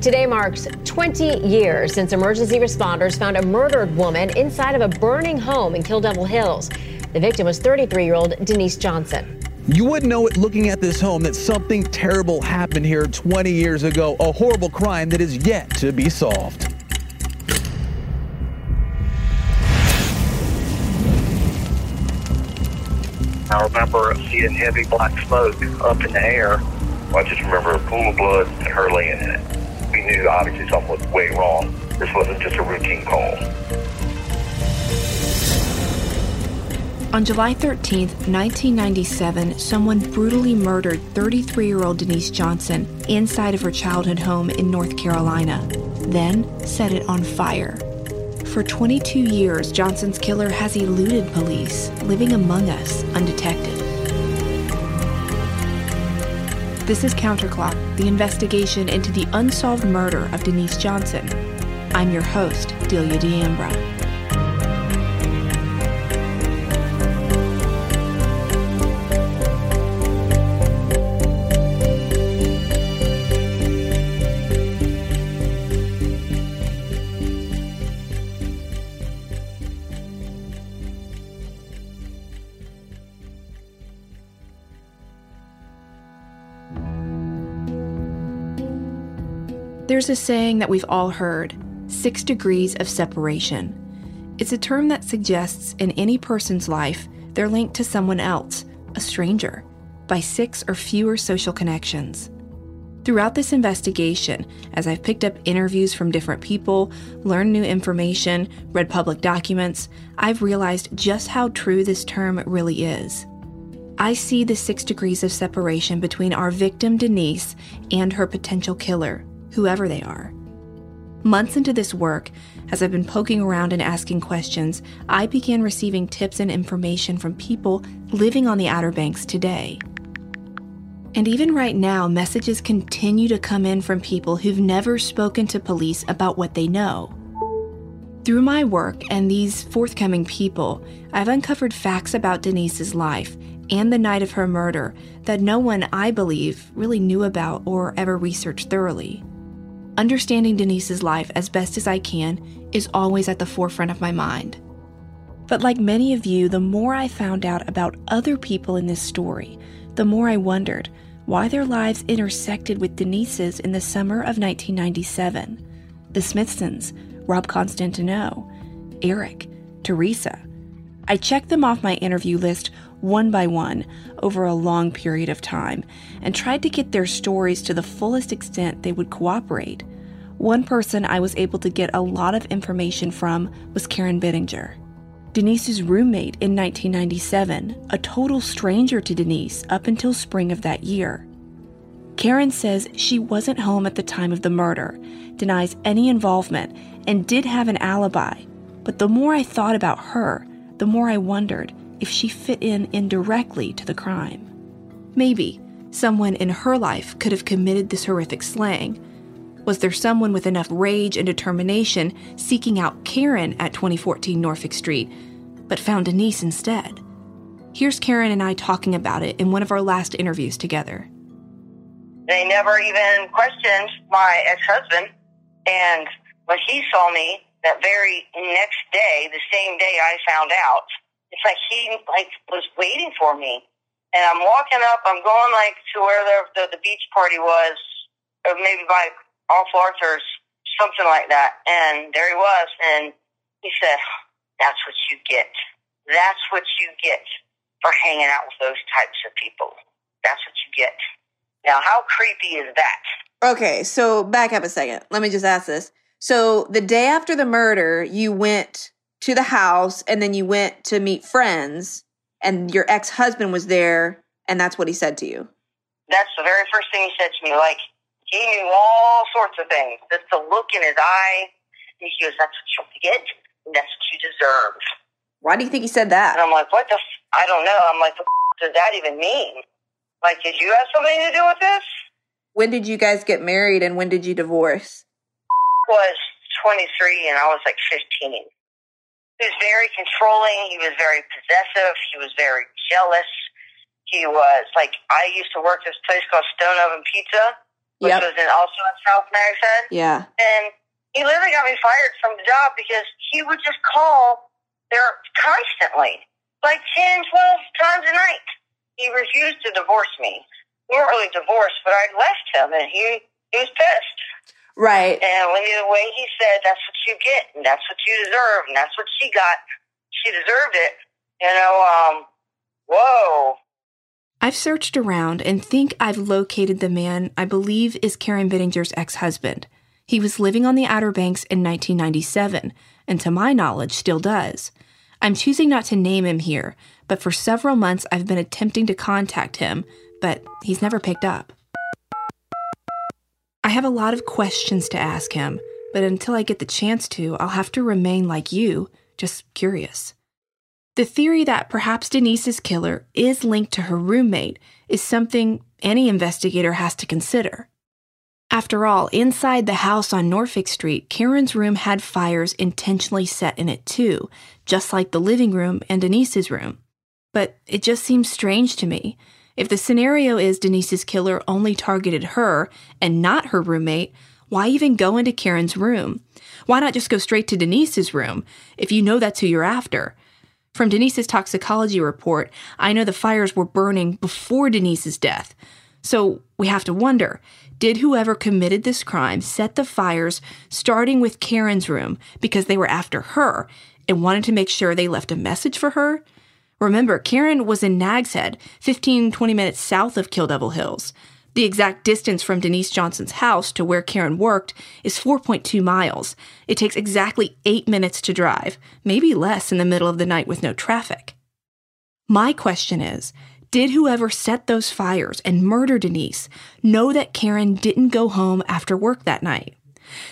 Today marks 20 years since emergency responders found a murdered woman inside of a burning home in Kill Devil Hills. The victim was 33 year old Denise Johnson. You wouldn't know it looking at this home that something terrible happened here 20 years ago, a horrible crime that is yet to be solved. I remember seeing heavy black smoke up in the air. I just remember a pool of blood and her laying in it we knew obviously something was way wrong. This wasn't just a routine call. On July 13, 1997, someone brutally murdered 33 year old Denise Johnson inside of her childhood home in North Carolina, then set it on fire. For 22 years, Johnson's killer has eluded police, living among us undetected. This is Counterclock, the investigation into the unsolved murder of Denise Johnson. I'm your host, Delia D'Ambra. A saying that we've all heard six degrees of separation. It's a term that suggests in any person's life they're linked to someone else, a stranger, by six or fewer social connections. Throughout this investigation, as I've picked up interviews from different people, learned new information, read public documents, I've realized just how true this term really is. I see the six degrees of separation between our victim, Denise, and her potential killer, whoever they are. Months into this work, as I've been poking around and asking questions, I began receiving tips and information from people living on the Outer Banks today. And even right now, messages continue to come in from people who've never spoken to police about what they know. Through my work and these forthcoming people, I've uncovered facts about Denise's life and the night of her murder that no one, I believe, really knew about or ever researched thoroughly. Understanding Denise's life as best as I can is always at the forefront of my mind. But like many of you, the more I found out about other people in this story, the more I wondered why their lives intersected with Denise's in the summer of 1997. The Smithsons, Rob Constantino, Eric, Teresa. I checked them off my interview list one by one over a long period of time and tried to get their stories to the fullest extent they would cooperate. One person I was able to get a lot of information from was Karen Bittinger. Denise's roommate in 1997, a total stranger to Denise up until spring of that year. Karen says she wasn't home at the time of the murder, denies any involvement, and did have an alibi. But the more I thought about her, the more I wondered if she fit in indirectly to the crime. Maybe someone in her life could have committed this horrific slaying. Was there someone with enough rage and determination seeking out Karen at 2014 Norfolk Street, but found Denise instead? Here's Karen and I talking about it in one of our last interviews together. They never even questioned my ex husband. And when he saw me that very next day, the same day I found out, it's like he like was waiting for me. And I'm walking up. I'm going like to where the the, the beach party was, or maybe by Awful Arthur's, something like that. And there he was, and he said, "That's what you get. That's what you get for hanging out with those types of people. That's what you get." Now, how creepy is that? Okay, so back up a second. Let me just ask this. So the day after the murder, you went to the house and then you went to meet friends and your ex-husband was there and that's what he said to you? That's the very first thing he said to me. Like he knew all sorts of things. Just the look in his eye. He goes that's what you get. And that's what you deserve. Why do you think he said that? And i'm like what the f-? i don't know. I'm like what does that even mean? Like did you have something to do with this? When did you guys get married and when did you divorce was 23 and i was like 15 he was very controlling. He was very possessive. He was very jealous. He was like, I used to work this place called Stone Oven Pizza, which Yep. was in, also in South Head. Yeah. And he literally got me fired from the job because he would just call there constantly, like 10, 12 times a night. He refused to divorce me. We weren't really divorced, but I left him and he, he was pissed. Right. And when the way he said, that's what you get and that's what you deserve and that's what she got, she deserved it. You know, um, whoa. I've searched around and think I've located the man I believe is Karen Bittinger's ex husband. He was living on the Outer Banks in 1997, and to my knowledge, still does. I'm choosing not to name him here, but for several months I've been attempting to contact him, but he's never picked up. I have a lot of questions to ask him, but until I get the chance to, I'll have to remain like you, just curious. The theory that perhaps Denise's killer is linked to her roommate is something any investigator has to consider. After all, inside the house on Norfolk Street, Karen's room had fires intentionally set in it too, just like the living room and Denise's room. But it just seems strange to me. If the scenario is Denise's killer only targeted her and not her roommate, why even go into Karen's room? Why not just go straight to Denise's room if you know that's who you're after? From Denise's toxicology report, I know the fires were burning before Denise's death. So we have to wonder did whoever committed this crime set the fires starting with Karen's room because they were after her and wanted to make sure they left a message for her? Remember, Karen was in Nags Head, 15, 20 minutes south of Kill Devil Hills. The exact distance from Denise Johnson's house to where Karen worked is 4.2 miles. It takes exactly eight minutes to drive, maybe less in the middle of the night with no traffic. My question is Did whoever set those fires and murdered Denise know that Karen didn't go home after work that night?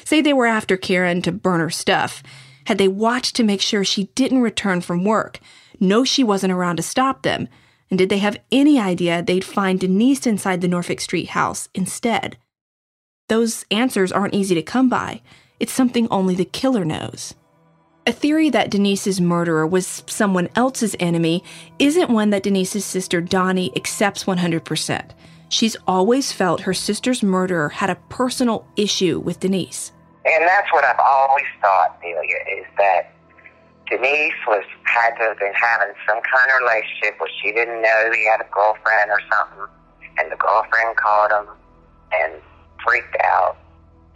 Say they were after Karen to burn her stuff. Had they watched to make sure she didn't return from work, know she wasn't around to stop them, and did they have any idea they'd find Denise inside the Norfolk Street house instead? Those answers aren't easy to come by. It's something only the killer knows. A theory that Denise's murderer was someone else's enemy isn't one that Denise's sister Donnie accepts 100%. She's always felt her sister's murderer had a personal issue with Denise. And that's what I've always thought, Delia, is that Denise was had to have been having some kind of relationship where she didn't know he had a girlfriend or something, and the girlfriend called him and freaked out,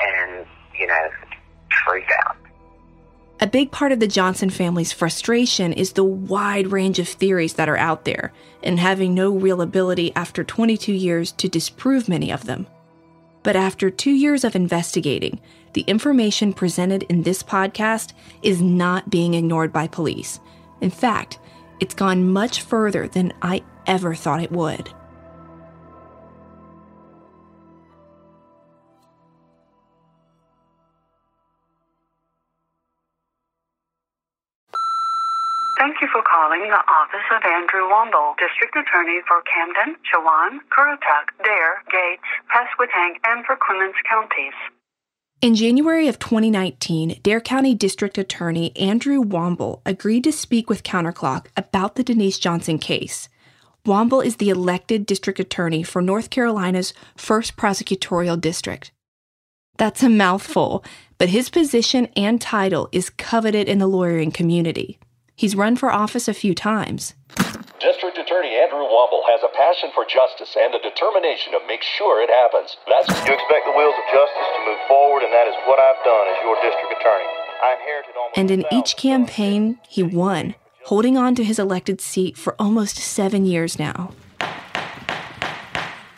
and you know, freaked out. A big part of the Johnson family's frustration is the wide range of theories that are out there, and having no real ability after 22 years to disprove many of them. But after two years of investigating, the information presented in this podcast is not being ignored by police. In fact, it's gone much further than I ever thought it would. Thank you for calling the office of Andrew Womble, District Attorney for Camden, Chowan, Currituck, Dare, Gates, Pasquotank, and Perquimans counties. In January of 2019, Dare County District Attorney Andrew Womble agreed to speak with Counterclock about the Denise Johnson case. Womble is the elected district attorney for North Carolina's first prosecutorial district. That's a mouthful, but his position and title is coveted in the lawyering community. He's run for office a few times. District Attorney Andrew Womble has a passion for justice and a determination to make sure it happens. That's You expect the wheels of justice to move forward, and that is what I've done as your district attorney. I inherited almost And in each campaign, he won, holding on to his elected seat for almost seven years now.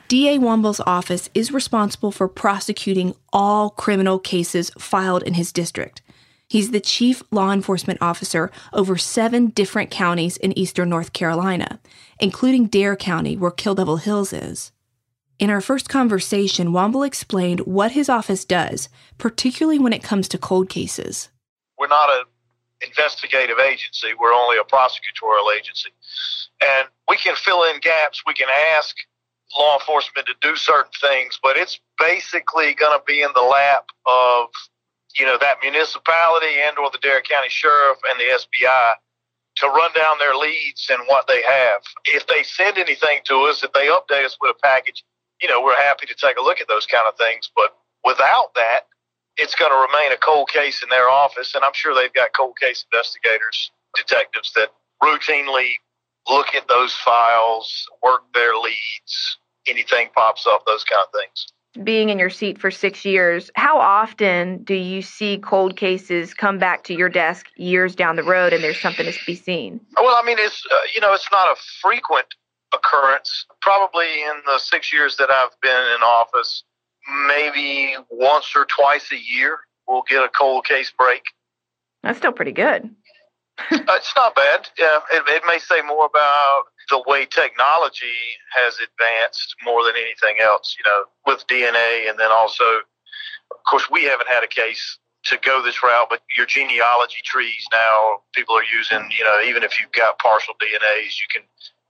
DA Womble's office is responsible for prosecuting all criminal cases filed in his district. He's the chief law enforcement officer over seven different counties in eastern North Carolina, including Dare County, where Kill Devil Hills is. In our first conversation, Womble explained what his office does, particularly when it comes to cold cases. we're not an investigative agency. We're only a prosecutorial agency. And we can fill in gaps. We can ask law enforcement to do certain things, but it's basically going to be in the lap of, you know, that municipality and or the Dare County Sheriff and the SBI to run down their leads and what they have. If they send anything to us, if they update us with a package, you know, we're happy to take a look at those kind of things. But without that, it's going to remain a cold case in their office. And I'm sure they've got cold case investigators, detectives that routinely look at those files, work their leads, anything pops up, those kind of things. Being in your seat for six years, how often do you see cold cases come back to your desk years down the road and there's something to be seen? Well, I mean, it's, uh, you know, it's not a frequent occurrence. Probably in the six years that I've been in office, maybe once or twice a year we'll get a cold case break. That's still pretty good. Uh, it's not bad. Yeah, it, it may say more about the way technology has advanced more than anything else. You know, with DNA, and then also, of course, we haven't had a case to go this route, but your genealogy trees now people are using. You know, even if you've got partial DNAs, you can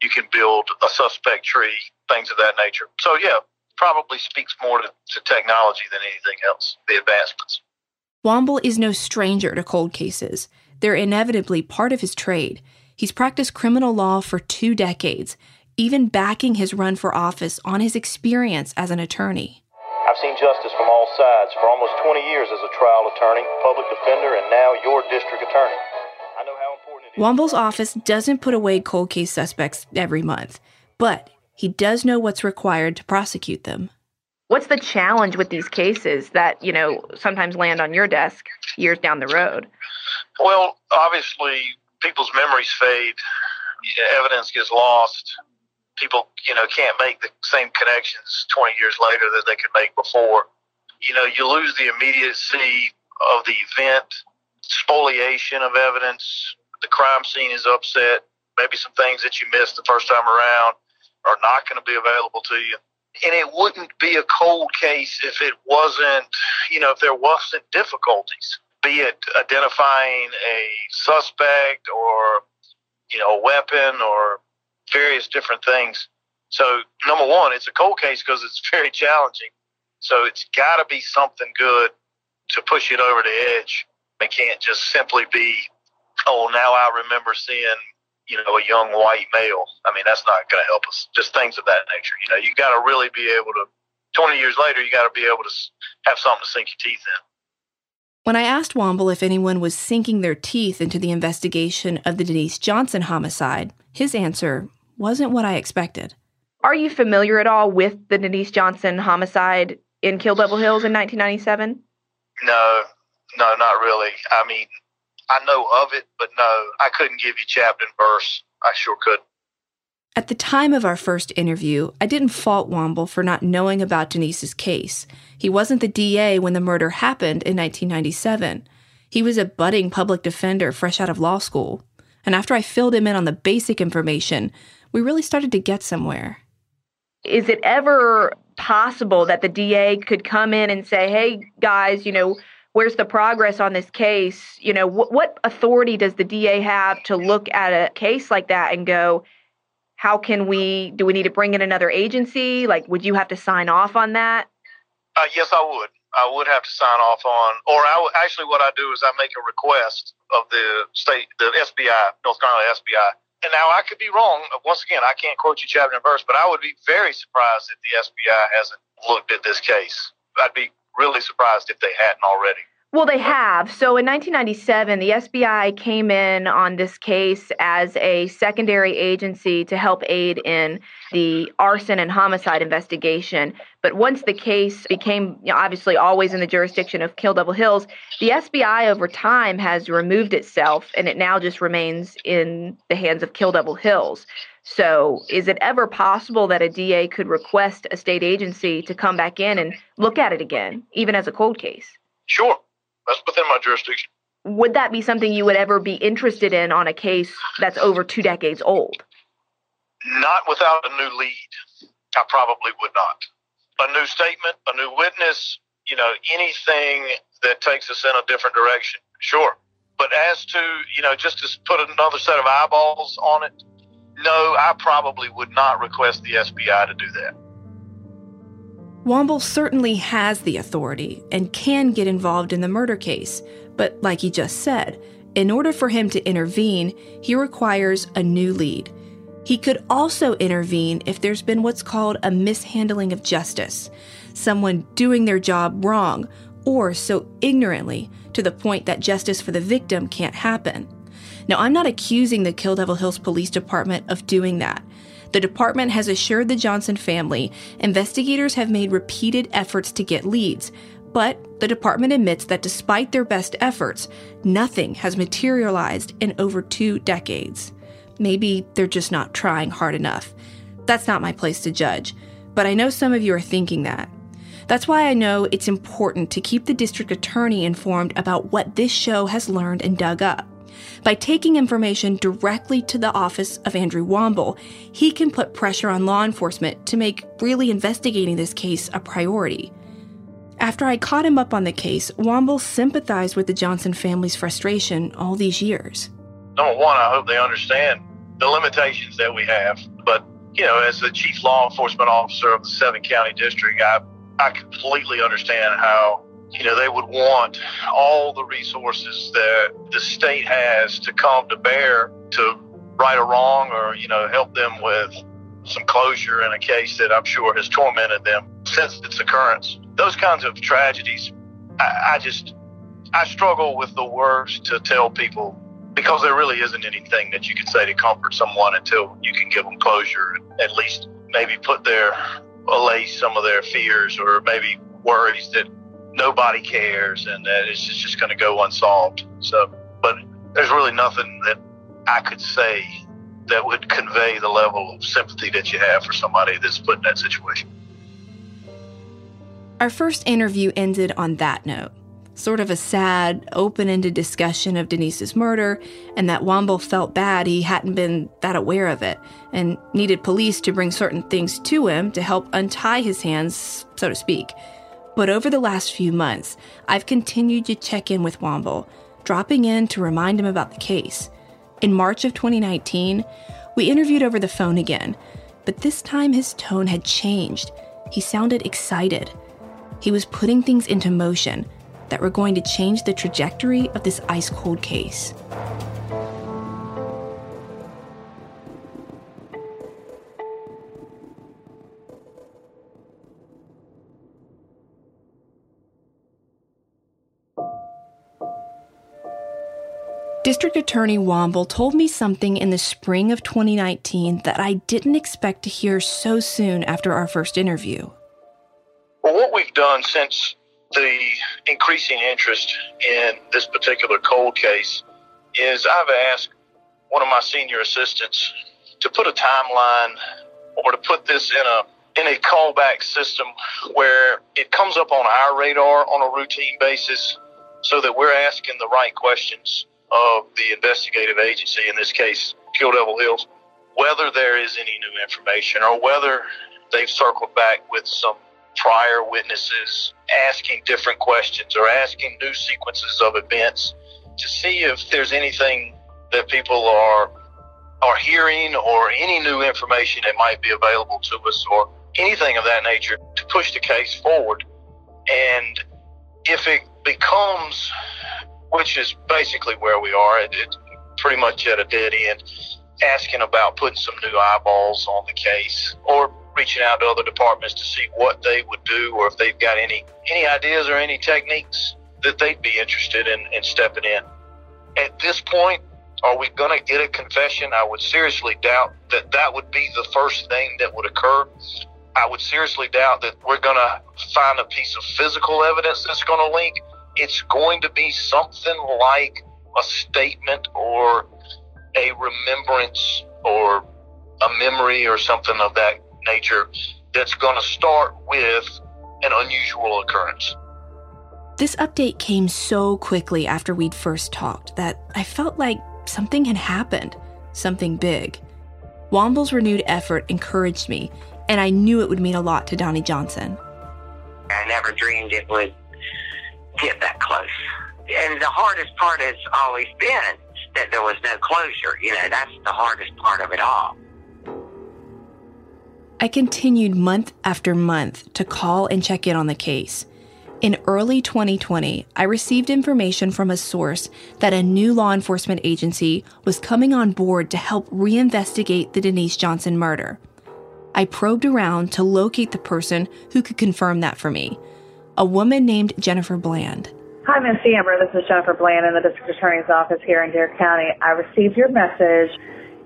you can build a suspect tree, things of that nature. So yeah, probably speaks more to, to technology than anything else, the advancements. Womble is no stranger to cold cases. They're inevitably part of his trade. He's practiced criminal law for two decades, even backing his run for office on his experience as an attorney. I've seen justice from all sides for almost 20 years as a trial attorney, public defender, and now your district attorney. I know how important Womble's office doesn't put away cold case suspects every month, but he does know what's required to prosecute them. What's the challenge with these cases that, you know, sometimes land on your desk years down the road? Well, obviously, people's memories fade, evidence gets lost. People, you know, can't make the same connections 20 years later that they could make before. You know, you lose the immediacy of the event, spoliation of evidence, the crime scene is upset, maybe some things that you missed the first time around are not going to be available to you. And it wouldn't be a cold case if it wasn't, you know, if there wasn't difficulties, be it identifying a suspect or, you know, a weapon or various different things. So, number one, it's a cold case because it's very challenging. So, it's got to be something good to push it over the edge. It can't just simply be, oh, now I remember seeing you know, a young white male. I mean, that's not going to help us. Just things of that nature. You know, you got to really be able to. Twenty years later, you got to be able to have something to sink your teeth in. When I asked Womble if anyone was sinking their teeth into the investigation of the Denise Johnson homicide, his answer wasn't what I expected. Are you familiar at all with the Denise Johnson homicide in Kill Devil Hills in 1997? No, no, not really. I mean, I know of it, but no, I couldn't give you chapter and verse. I sure could. At the time of our first interview, I didn't fault Womble for not knowing about Denise's case. He wasn't the DA when the murder happened in 1997. He was a budding public defender fresh out of law school. And after I filled him in on the basic information, we really started to get somewhere. Is it ever possible that the DA could come in and say, hey, guys, you know, where's the progress on this case? You know, wh- what authority does the DA have to look at a case like that and go, how can we, do we need to bring in another agency? Like, would you have to sign off on that? Uh, yes, I would. I would have to sign off on, or I w- actually what I do is I make a request of the state, the SBI, North Carolina SBI. And now I could be wrong. Once again, I can't quote you chapter and verse, but I would be very surprised if the SBI hasn't looked at this case. I'd be really surprised if they hadn't already. Well, they have. So in 1997, the SBI came in on this case as a secondary agency to help aid in the arson and homicide investigation. But once the case became you know, obviously always in the jurisdiction of Kill Devil Hills, the SBI over time has removed itself and it now just remains in the hands of Kill Devil Hills. So, is it ever possible that a DA could request a state agency to come back in and look at it again, even as a cold case? Sure. That's within my jurisdiction. Would that be something you would ever be interested in on a case that's over two decades old? Not without a new lead. I probably would not. A new statement, a new witness, you know, anything that takes us in a different direction. Sure. But as to, you know, just to put another set of eyeballs on it, no, I probably would not request the SBI to do that. Womble certainly has the authority and can get involved in the murder case, but like he just said, in order for him to intervene, he requires a new lead. He could also intervene if there's been what's called a mishandling of justice, someone doing their job wrong or so ignorantly to the point that justice for the victim can't happen. Now, I'm not accusing the Kill Devil Hills Police Department of doing that. The department has assured the Johnson family investigators have made repeated efforts to get leads, but the department admits that despite their best efforts, nothing has materialized in over two decades. Maybe they're just not trying hard enough. That's not my place to judge, but I know some of you are thinking that. That's why I know it's important to keep the district attorney informed about what this show has learned and dug up. By taking information directly to the office of Andrew Womble, he can put pressure on law enforcement to make really investigating this case a priority. After I caught him up on the case, Womble sympathized with the Johnson family's frustration all these years. Number one, I hope they understand the limitations that we have. But, you know, as the chief law enforcement officer of the seven county district, I, I completely understand how, you know, they would want all the resources that the state has to come to bear to right a wrong or, you know, help them with some closure in a case that I'm sure has tormented them since its occurrence. Those kinds of tragedies, I, I just I struggle with the words to tell people because there really isn't anything that you can say to comfort someone until you can give them closure and at least maybe put their allay some of their fears or maybe worries that nobody cares and that it's just going to go unsolved. So, but there's really nothing that I could say that would convey the level of sympathy that you have for somebody that's put in that situation. Our first interview ended on that note. Sort of a sad, open ended discussion of Denise's murder, and that Womble felt bad he hadn't been that aware of it, and needed police to bring certain things to him to help untie his hands, so to speak. But over the last few months, I've continued to check in with Womble, dropping in to remind him about the case. In March of 2019, we interviewed over the phone again, but this time his tone had changed. He sounded excited. He was putting things into motion that were going to change the trajectory of this ice cold case. District Attorney Womble told me something in the spring of 2019 that I didn't expect to hear so soon after our first interview. Well, what we've done since the increasing interest in this particular cold case is I've asked one of my senior assistants to put a timeline or to put this in a in a callback system where it comes up on our radar on a routine basis so that we're asking the right questions of the investigative agency, in this case, Kill Devil Hills, whether there is any new information or whether they've circled back with some prior witnesses, asking different questions or asking new sequences of events to see if there's anything that people are are hearing or any new information that might be available to us or anything of that nature to push the case forward. And if it becomes, which is basically where we are, it, it's pretty much at a dead end, asking about putting some new eyeballs on the case or reaching out to other departments to see what they would do or if they've got any any ideas or any techniques that they'd be interested in, in stepping in. At this point, are we going to get a confession? I would seriously doubt that that would be the first thing that would occur. I would seriously doubt that we're going to find a piece of physical evidence that's going to link. It's going to be something like a statement or a remembrance or a memory or something of that nature that's going to start with an unusual occurrence. This update came so quickly after we'd first talked that I felt like something had happened, something big. Womble's renewed effort encouraged me, and I knew it would mean a lot to Donnie Johnson. I never dreamed it would get that close. And the hardest part has always been that there was no closure. You know, that's the hardest part of it all. I continued month after month to call and check in on the case. In early 2020, I received information from a source that a new law enforcement agency was coming on board to help reinvestigate the Denise Johnson murder. I probed around to locate the person who could confirm that for me a woman named Jennifer Bland. Hi, Miss D'Ambra. This is Jennifer Bland in the District Attorney's Office here in Dare County. I received your message,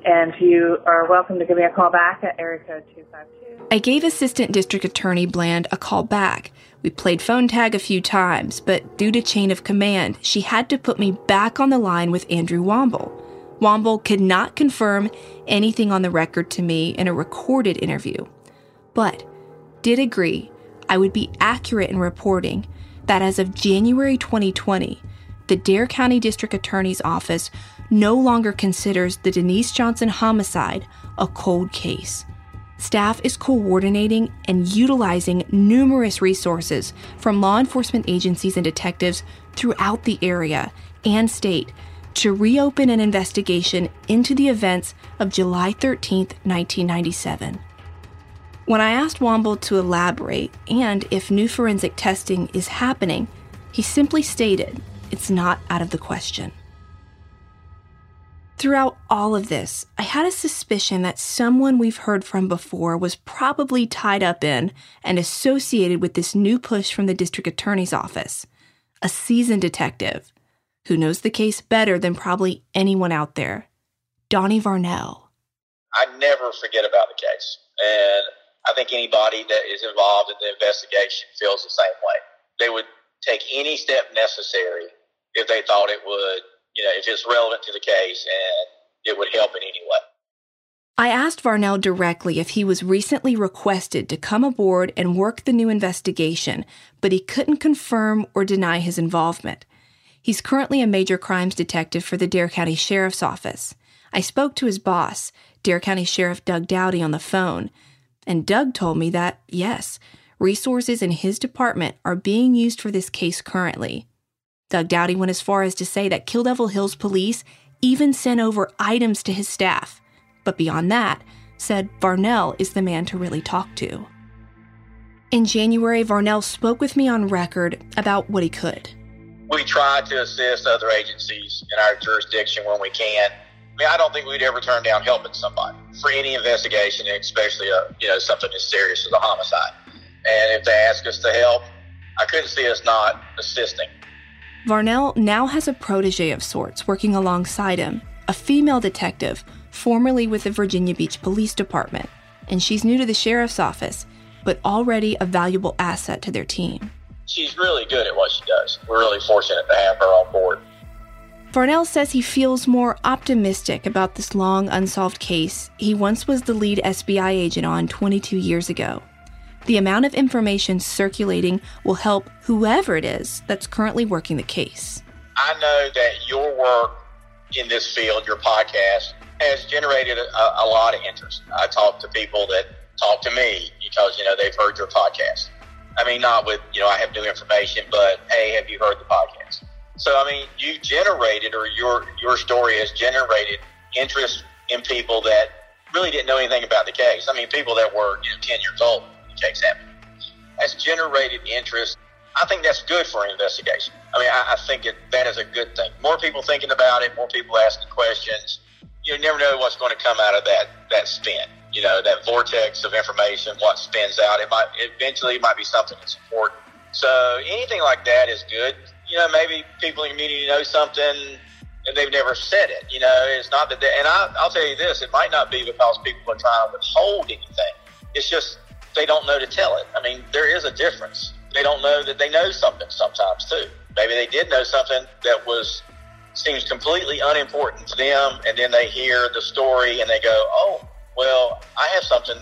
and you are welcome to give me a call back at area code 252. I gave Assistant District Attorney Bland a call back we played phone tag a few times, but due to chain of command, she had to put me back on the line with Andrew Womble. Womble could not confirm anything on the record to me in a recorded interview, but did agree I would be accurate in reporting that as of January 2020, the Dare County District Attorney's Office no longer considers the Denise Johnson homicide a cold case staff is coordinating and utilizing numerous resources from law enforcement agencies and detectives throughout the area and state to reopen an investigation into the events of July 13, 1997. When I asked Womble to elaborate and if new forensic testing is happening, he simply stated it's not out of the question. Throughout all of this, I had a suspicion that someone we've heard from before was probably tied up in and associated with this new push from the district attorney's office. A seasoned detective who knows the case better than probably anyone out there. Donnie Varnell. I never forget about the case. And I think anybody that is involved in the investigation feels the same way. They would take any step necessary if they thought it would you know, if it's relevant to the case and it would help in any way. I asked Varnell directly if he was recently requested to come aboard and work the new investigation, but he couldn't confirm or deny his involvement. He's currently a major crimes detective for the Dare County Sheriff's Office. I spoke to his boss, Dare County Sheriff Doug Dowdy, on the phone, and Doug told me that, yes, resources in his department are being used for this case currently. Doug Dowdy went as far as to say that Kill Devil Hills police even sent over items to his staff. But beyond that, said Varnell is the man to really talk to. In January, Varnell spoke with me on record about what he could. We try to assist other agencies in our jurisdiction when we can. I mean, I don't think we'd ever turn down helping somebody for any investigation, especially a, you know something as serious as a homicide. And if they ask us to help, I couldn't see us not assisting. Varnell now has a protege of sorts working alongside him, a female detective, formerly with the Virginia Beach Police Department, and she's new to the sheriff's office, but already a valuable asset to their team. She's really good at what she does. We're really fortunate to have her on board. Varnell says he feels more optimistic about this long unsolved case he once was the lead SBI agent on 22 years ago. The amount of information circulating will help whoever it is that's currently working the case. I know that your work in this field, your podcast, has generated a, a lot of interest. I talk to people that talk to me because, you know, they've heard your podcast. I mean, not with, you know, I have new information, but hey, have you heard the podcast? So, I mean, you generated, or your your story has generated interest in people that really didn't know anything about the case. I mean, people that were, you know, 10 years old Jake's happened. Has generated interest. I think that's good for an investigation. I mean, I, I think it, that is a good thing. More people thinking about it, more people asking questions. You never know what's going to come out of that that spin. You know, that vortex of information, what spins out. It might eventually it might be something that's important. So anything like that is good. You know, maybe people in the community know something and they've never said it. You know, it's not that. They, and I, I'll tell you this: it might not be because people are trying to withhold anything. It's just they don't know to tell it. I mean, there is a difference. They don't know that they know something sometimes too. Maybe they did know something that was seems completely unimportant to them, and then they hear the story and they go, "Oh, well, I have something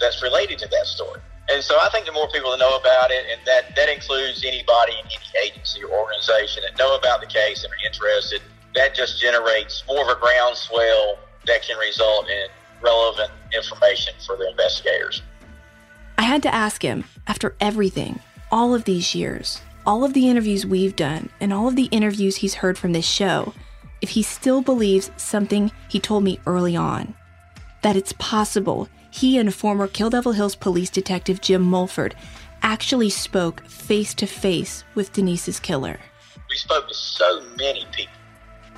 that's related to that story." And so I think the more people that know about it, and that that includes anybody in any agency or organization that know about the case and are interested, that just generates more of a groundswell that can result in relevant information for the investigators. I had to ask him, after everything, all of these years, all of the interviews we've done, and all of the interviews he's heard from this show, if he still believes something he told me early on that it's possible he and former Kill Devil Hills police detective Jim Mulford actually spoke face to face with Denise's killer. We spoke to so many people.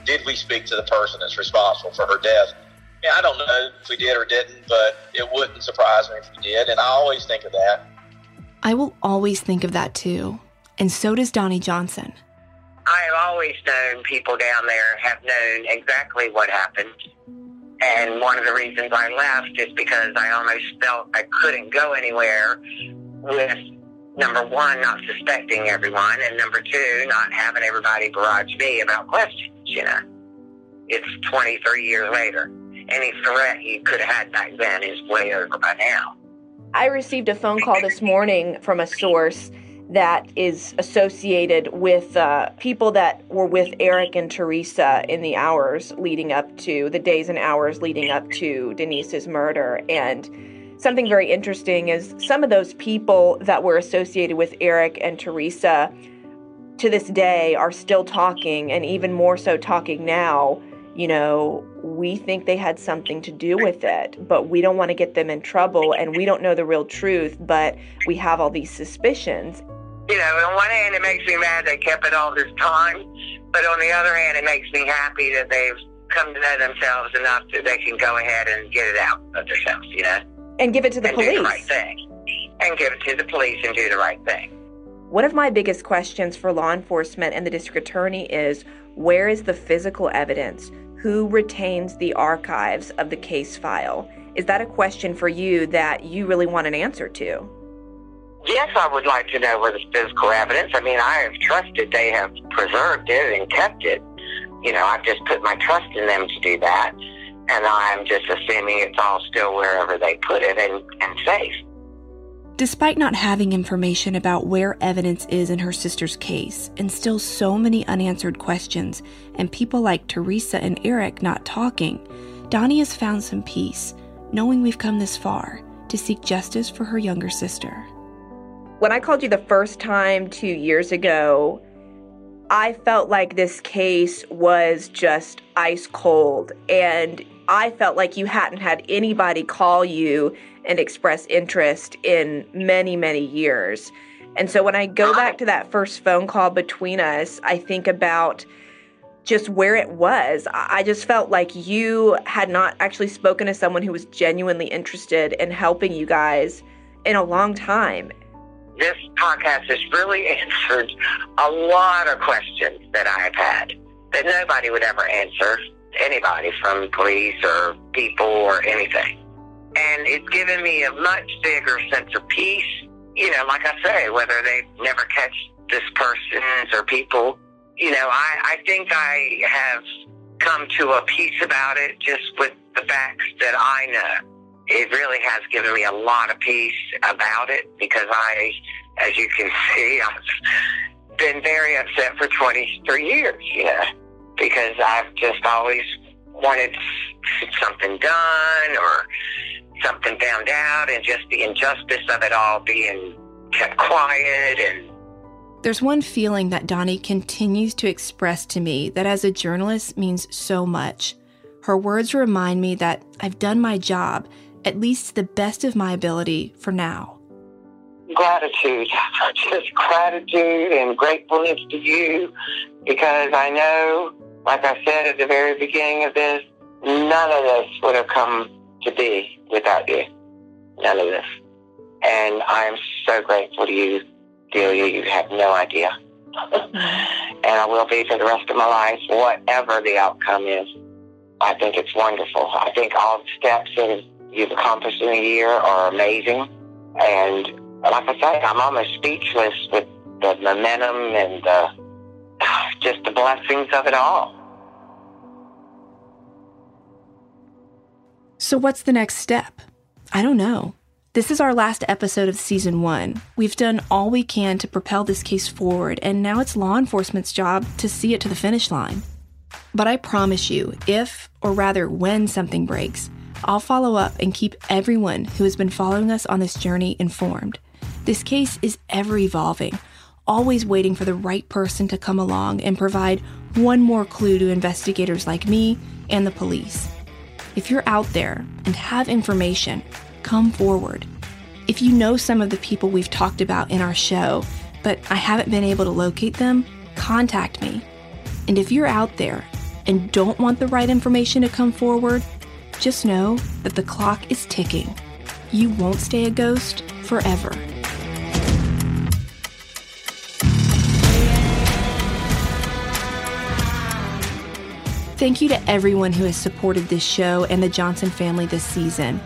Did we speak to the person that's responsible for her death? Yeah, I don't know if we did or didn't, but it wouldn't surprise me if we did, and I always think of that. I will always think of that too, and so does Donnie Johnson. I have always known people down there have known exactly what happened. And one of the reasons I left is because I almost felt I couldn't go anywhere with number one, not suspecting everyone, and number two, not having everybody barrage me about questions, you know. It's 23 years later. Any threat he could have had back then is way over by now. I received a phone call this morning from a source that is associated with uh, people that were with Eric and Teresa in the hours leading up to the days and hours leading up to Denise's murder. And something very interesting is some of those people that were associated with Eric and Teresa to this day are still talking, and even more so talking now. You know, we think they had something to do with it, but we don't want to get them in trouble, and we don't know the real truth, but we have all these suspicions you know, on one hand, it makes me mad they kept it all this time, but on the other hand, it makes me happy that they've come to know themselves enough that they can go ahead and get it out of themselves, you know, and give it to the and police. do the right thing, and give it to the police and do the right thing. One of my biggest questions for law enforcement and the district attorney is where is the physical evidence? Who retains the archives of the case file? Is that a question for you that you really want an answer to? Yes, I would like to know where the physical evidence. I mean, I have trusted they have preserved it and kept it. You know, I've just put my trust in them to do that. And I'm just assuming it's all still wherever they put it and, and safe. Despite not having information about where evidence is in her sister's case, and still so many unanswered questions, and people like Teresa and Eric not talking, Donnie has found some peace, knowing we've come this far to seek justice for her younger sister when I called you the first time two years ago, I felt like this case was just ice cold. And I felt like you hadn't had anybody call you and express interest in many, many years. And so when I go back to that first phone call between us, I think about just where it was. I just felt like you had not actually spoken to someone who was genuinely interested in helping you guys in a long time this podcast has really answered a lot of questions that I've had that nobody would ever answer, anybody from police or people or anything. And it's given me a much bigger sense of peace. You know, like I say, whether they never catch this person's or people, you know, I, I think I have come to a peace about it just with the facts that I know it really has given me a lot of peace about it because I, as you can see, I've been very upset for 23 years, you know, because I've just always wanted something done or something found out and just the injustice of it all being kept quiet and there's one feeling that Donnie continues to express to me that as a journalist means so much. Her words remind me that I've done my job at least to the best of my ability for now. Gratitude, just gratitude and gratefulness to you because I know, like I said at the very beginning of this, none of this would have come to be without you. None of this. And I'm so grateful to you, Delia. You have no idea. and I will be for the rest of my life, whatever the outcome is. I think it's wonderful. I think all the steps that you've accomplished in a year are amazing. And like I say, I'm almost speechless with the momentum and the, just the blessings of it all. So, what's the next step? I don't know. This is our last episode of season one. We've done all we can to propel this case forward, and now it's law enforcement's job to see it to the finish line. But I promise you, if, or rather when something breaks, I'll follow up and keep everyone who has been following us on this journey informed. This case is ever evolving, always waiting for the right person to come along and provide one more clue to investigators like me and the police. If you're out there and have information, come forward. If you know some of the people we've talked about in our show, but I haven't been able to locate them, contact me. And if you're out there and don't want the right information to come forward, just know that the clock is ticking. You won't stay a ghost forever. Thank you to everyone who has supported this show and the Johnson family this season.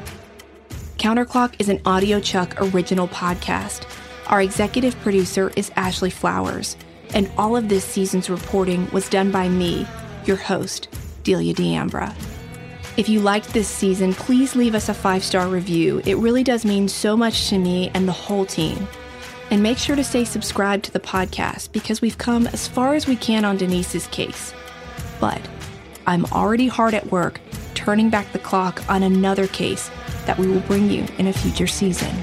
Counterclock is an Audio Chuck original podcast. Our executive producer is Ashley Flowers, and all of this season's reporting was done by me, your host, Delia D'Ambra. If you liked this season, please leave us a five star review. It really does mean so much to me and the whole team. And make sure to stay subscribed to the podcast because we've come as far as we can on Denise's case. But I'm already hard at work turning back the clock on another case that we will bring you in a future season.